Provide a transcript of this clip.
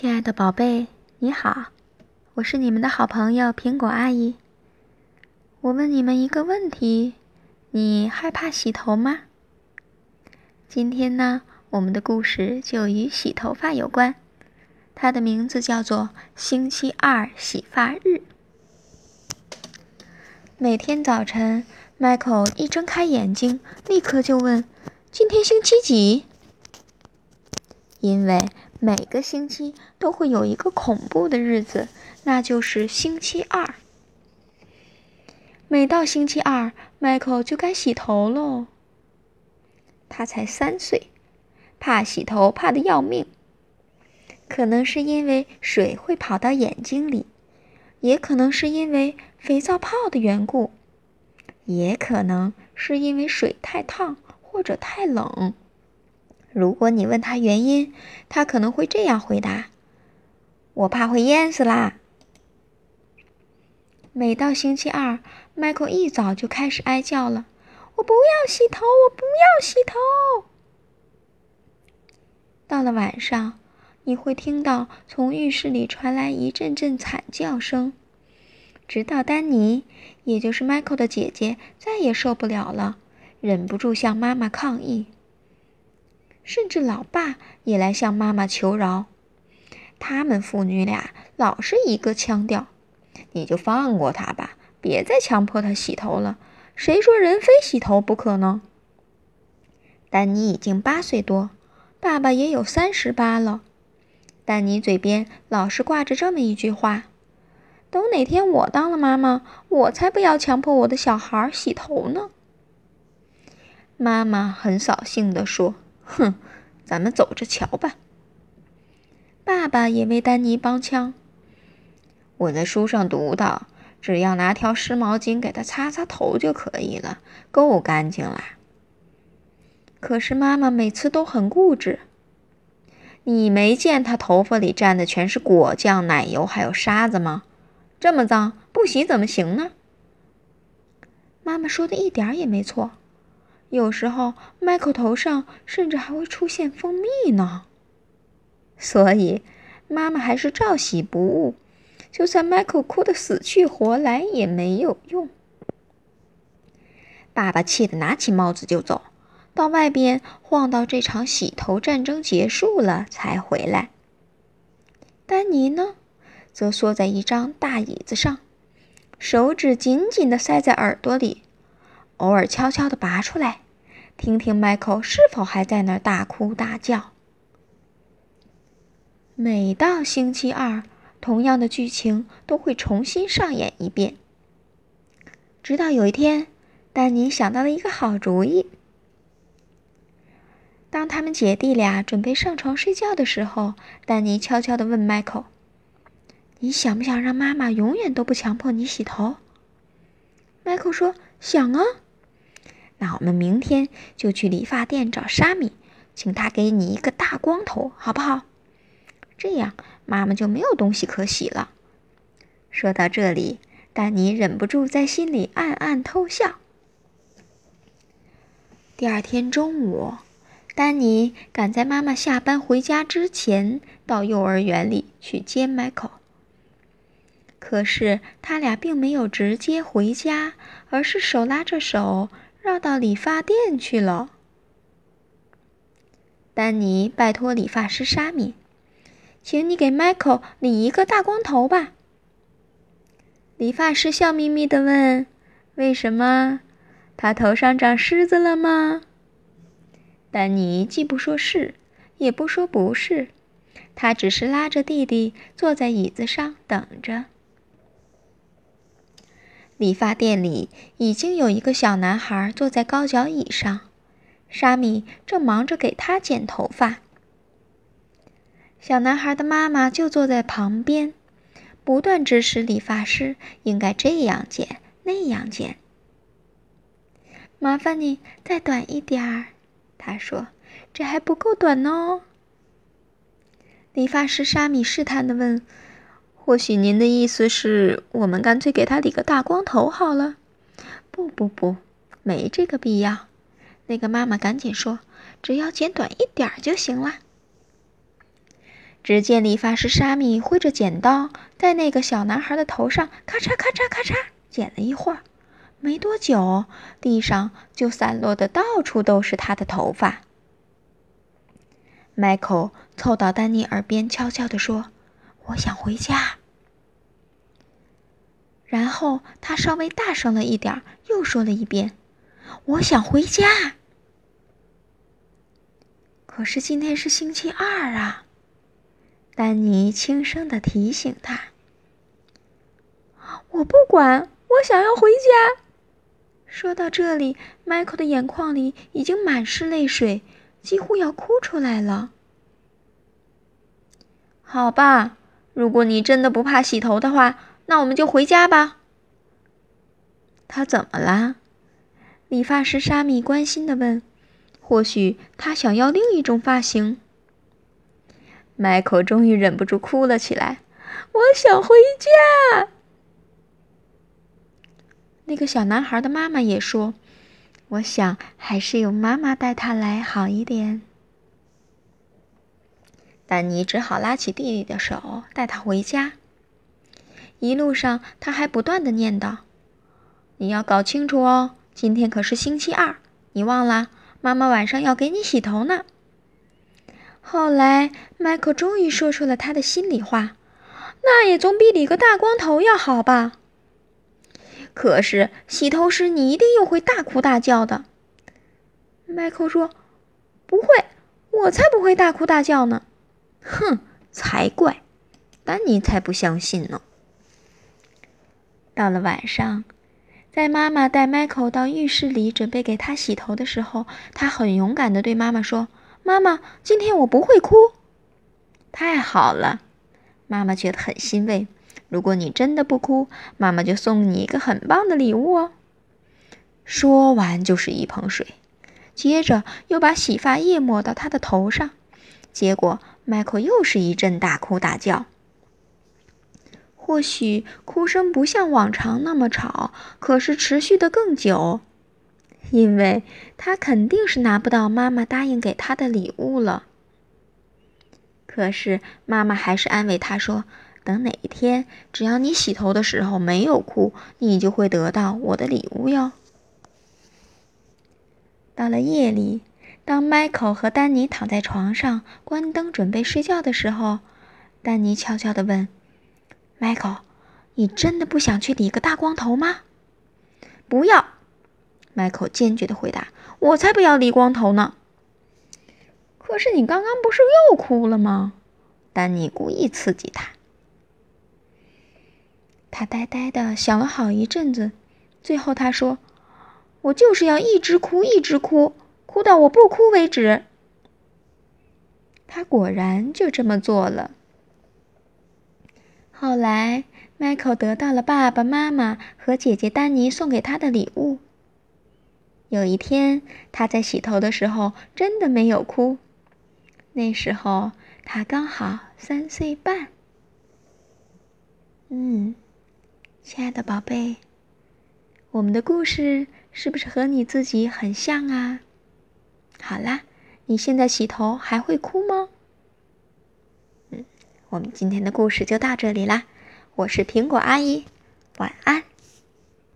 亲爱的宝贝，你好，我是你们的好朋友苹果阿姨。我问你们一个问题：你害怕洗头吗？今天呢，我们的故事就与洗头发有关，它的名字叫做“星期二洗发日”。每天早晨，Michael 一睁开眼睛，立刻就问：“今天星期几？”因为每个星期都会有一个恐怖的日子，那就是星期二。每到星期二，Michael 就该洗头喽。他才三岁，怕洗头怕的要命。可能是因为水会跑到眼睛里，也可能是因为肥皂泡的缘故，也可能是因为水太烫或者太冷。如果你问他原因，他可能会这样回答：“我怕会淹死啦。”每到星期二，Michael 一早就开始哀叫了：“我不要洗头，我不要洗头。”到了晚上，你会听到从浴室里传来一阵阵惨叫声，直到丹尼，也就是 Michael 的姐姐，再也受不了了，忍不住向妈妈抗议。甚至老爸也来向妈妈求饶，他们父女俩老是一个腔调：“你就放过他吧，别再强迫他洗头了。谁说人非洗头不可呢？”丹尼已经八岁多，爸爸也有三十八了。丹尼嘴边老是挂着这么一句话：“等哪天我当了妈妈，我才不要强迫我的小孩洗头呢。”妈妈很扫兴地说。哼，咱们走着瞧吧。爸爸也为丹尼帮腔。我在书上读到，只要拿条湿毛巾给他擦擦头就可以了，够干净啦。可是妈妈每次都很固执。你没见他头发里沾的全是果酱、奶油还有沙子吗？这么脏，不洗怎么行呢？妈妈说的一点也没错。有时候，Michael 头上甚至还会出现蜂蜜呢。所以，妈妈还是照洗不误。就算 Michael 哭得死去活来也没有用。爸爸气得拿起帽子就走，到外边晃到这场洗头战争结束了才回来。丹尼呢，则缩在一张大椅子上，手指紧紧地塞在耳朵里。偶尔悄悄地拔出来，听听 Michael 是否还在那儿大哭大叫。每到星期二，同样的剧情都会重新上演一遍。直到有一天，丹尼想到了一个好主意。当他们姐弟俩准备上床睡觉的时候，丹尼悄悄地问 Michael：“ 你想不想让妈妈永远都不强迫你洗头？”Michael 说：“想啊。”那我们明天就去理发店找沙米，请他给你一个大光头，好不好？这样妈妈就没有东西可洗了。说到这里，丹尼忍不住在心里暗暗偷笑。第二天中午，丹尼赶在妈妈下班回家之前到幼儿园里去接 Michael。可是他俩并没有直接回家，而是手拉着手。绕到理发店去了。丹尼拜托理发师沙米，请你给 Michael 理一个大光头吧。理发师笑眯眯的问：“为什么？他头上长虱子了吗？”丹尼既不说是，也不说不是，他只是拉着弟弟坐在椅子上等着。理发店里已经有一个小男孩坐在高脚椅上，沙米正忙着给他剪头发。小男孩的妈妈就坐在旁边，不断指使理发师应该这样剪那样剪。麻烦你再短一点儿，他说：“这还不够短哦。”理发师沙米试探地问。或许您的意思是我们干脆给他理个大光头好了？不不不，没这个必要。那个妈妈赶紧说：“只要剪短一点就行了。”只见理发师沙米挥着剪刀，在那个小男孩的头上咔嚓咔嚓咔嚓剪了一会儿，没多久，地上就散落的到处都是他的头发。迈克凑到丹尼耳边，悄悄地说：“我想回家。”然后他稍微大声了一点，又说了一遍：“我想回家。”可是今天是星期二啊！丹尼轻声的提醒他：“我不管，我想要回家。”说到这里，迈克的眼眶里已经满是泪水。几乎要哭出来了。好吧，如果你真的不怕洗头的话，那我们就回家吧。他怎么了？理发师沙米关心的问。或许他想要另一种发型。迈克终于忍不住哭了起来。我想回家。那个小男孩的妈妈也说。我想还是由妈妈带他来好一点。丹尼只好拉起弟弟的手，带他回家。一路上，他还不断的念叨：“你要搞清楚哦，今天可是星期二，你忘了？妈妈晚上要给你洗头呢。”后来，迈克终于说出了他的心里话：“那也总比理个大光头要好吧。”可是洗头时你一定又会大哭大叫的，迈克说：“不会，我才不会大哭大叫呢。”哼，才怪！丹尼才不相信呢。到了晚上，在妈妈带迈克到浴室里准备给他洗头的时候，他很勇敢的对妈妈说：“妈妈，今天我不会哭。”太好了，妈妈觉得很欣慰。如果你真的不哭，妈妈就送你一个很棒的礼物哦。说完就是一盆水，接着又把洗发液抹到他的头上，结果迈克又是一阵大哭大叫。或许哭声不像往常那么吵，可是持续的更久，因为他肯定是拿不到妈妈答应给他的礼物了。可是妈妈还是安慰他说。等哪一天，只要你洗头的时候没有哭，你就会得到我的礼物哟。到了夜里，当迈克和丹尼躺在床上关灯准备睡觉的时候，丹尼悄悄地问：“迈克，你真的不想去理个大光头吗？”“不要！”迈克坚决地回答，“我才不要理光头呢。”“可是你刚刚不是又哭了吗？”丹尼故意刺激他。他呆呆的想了好一阵子，最后他说：“我就是要一直哭，一直哭，哭到我不哭为止。”他果然就这么做了。后来，迈克得到了爸爸妈妈和姐姐丹尼送给他的礼物。有一天，他在洗头的时候真的没有哭。那时候他刚好三岁半。嗯。亲爱的宝贝，我们的故事是不是和你自己很像啊？好啦，你现在洗头还会哭吗？嗯，我们今天的故事就到这里啦。我是苹果阿姨，晚安。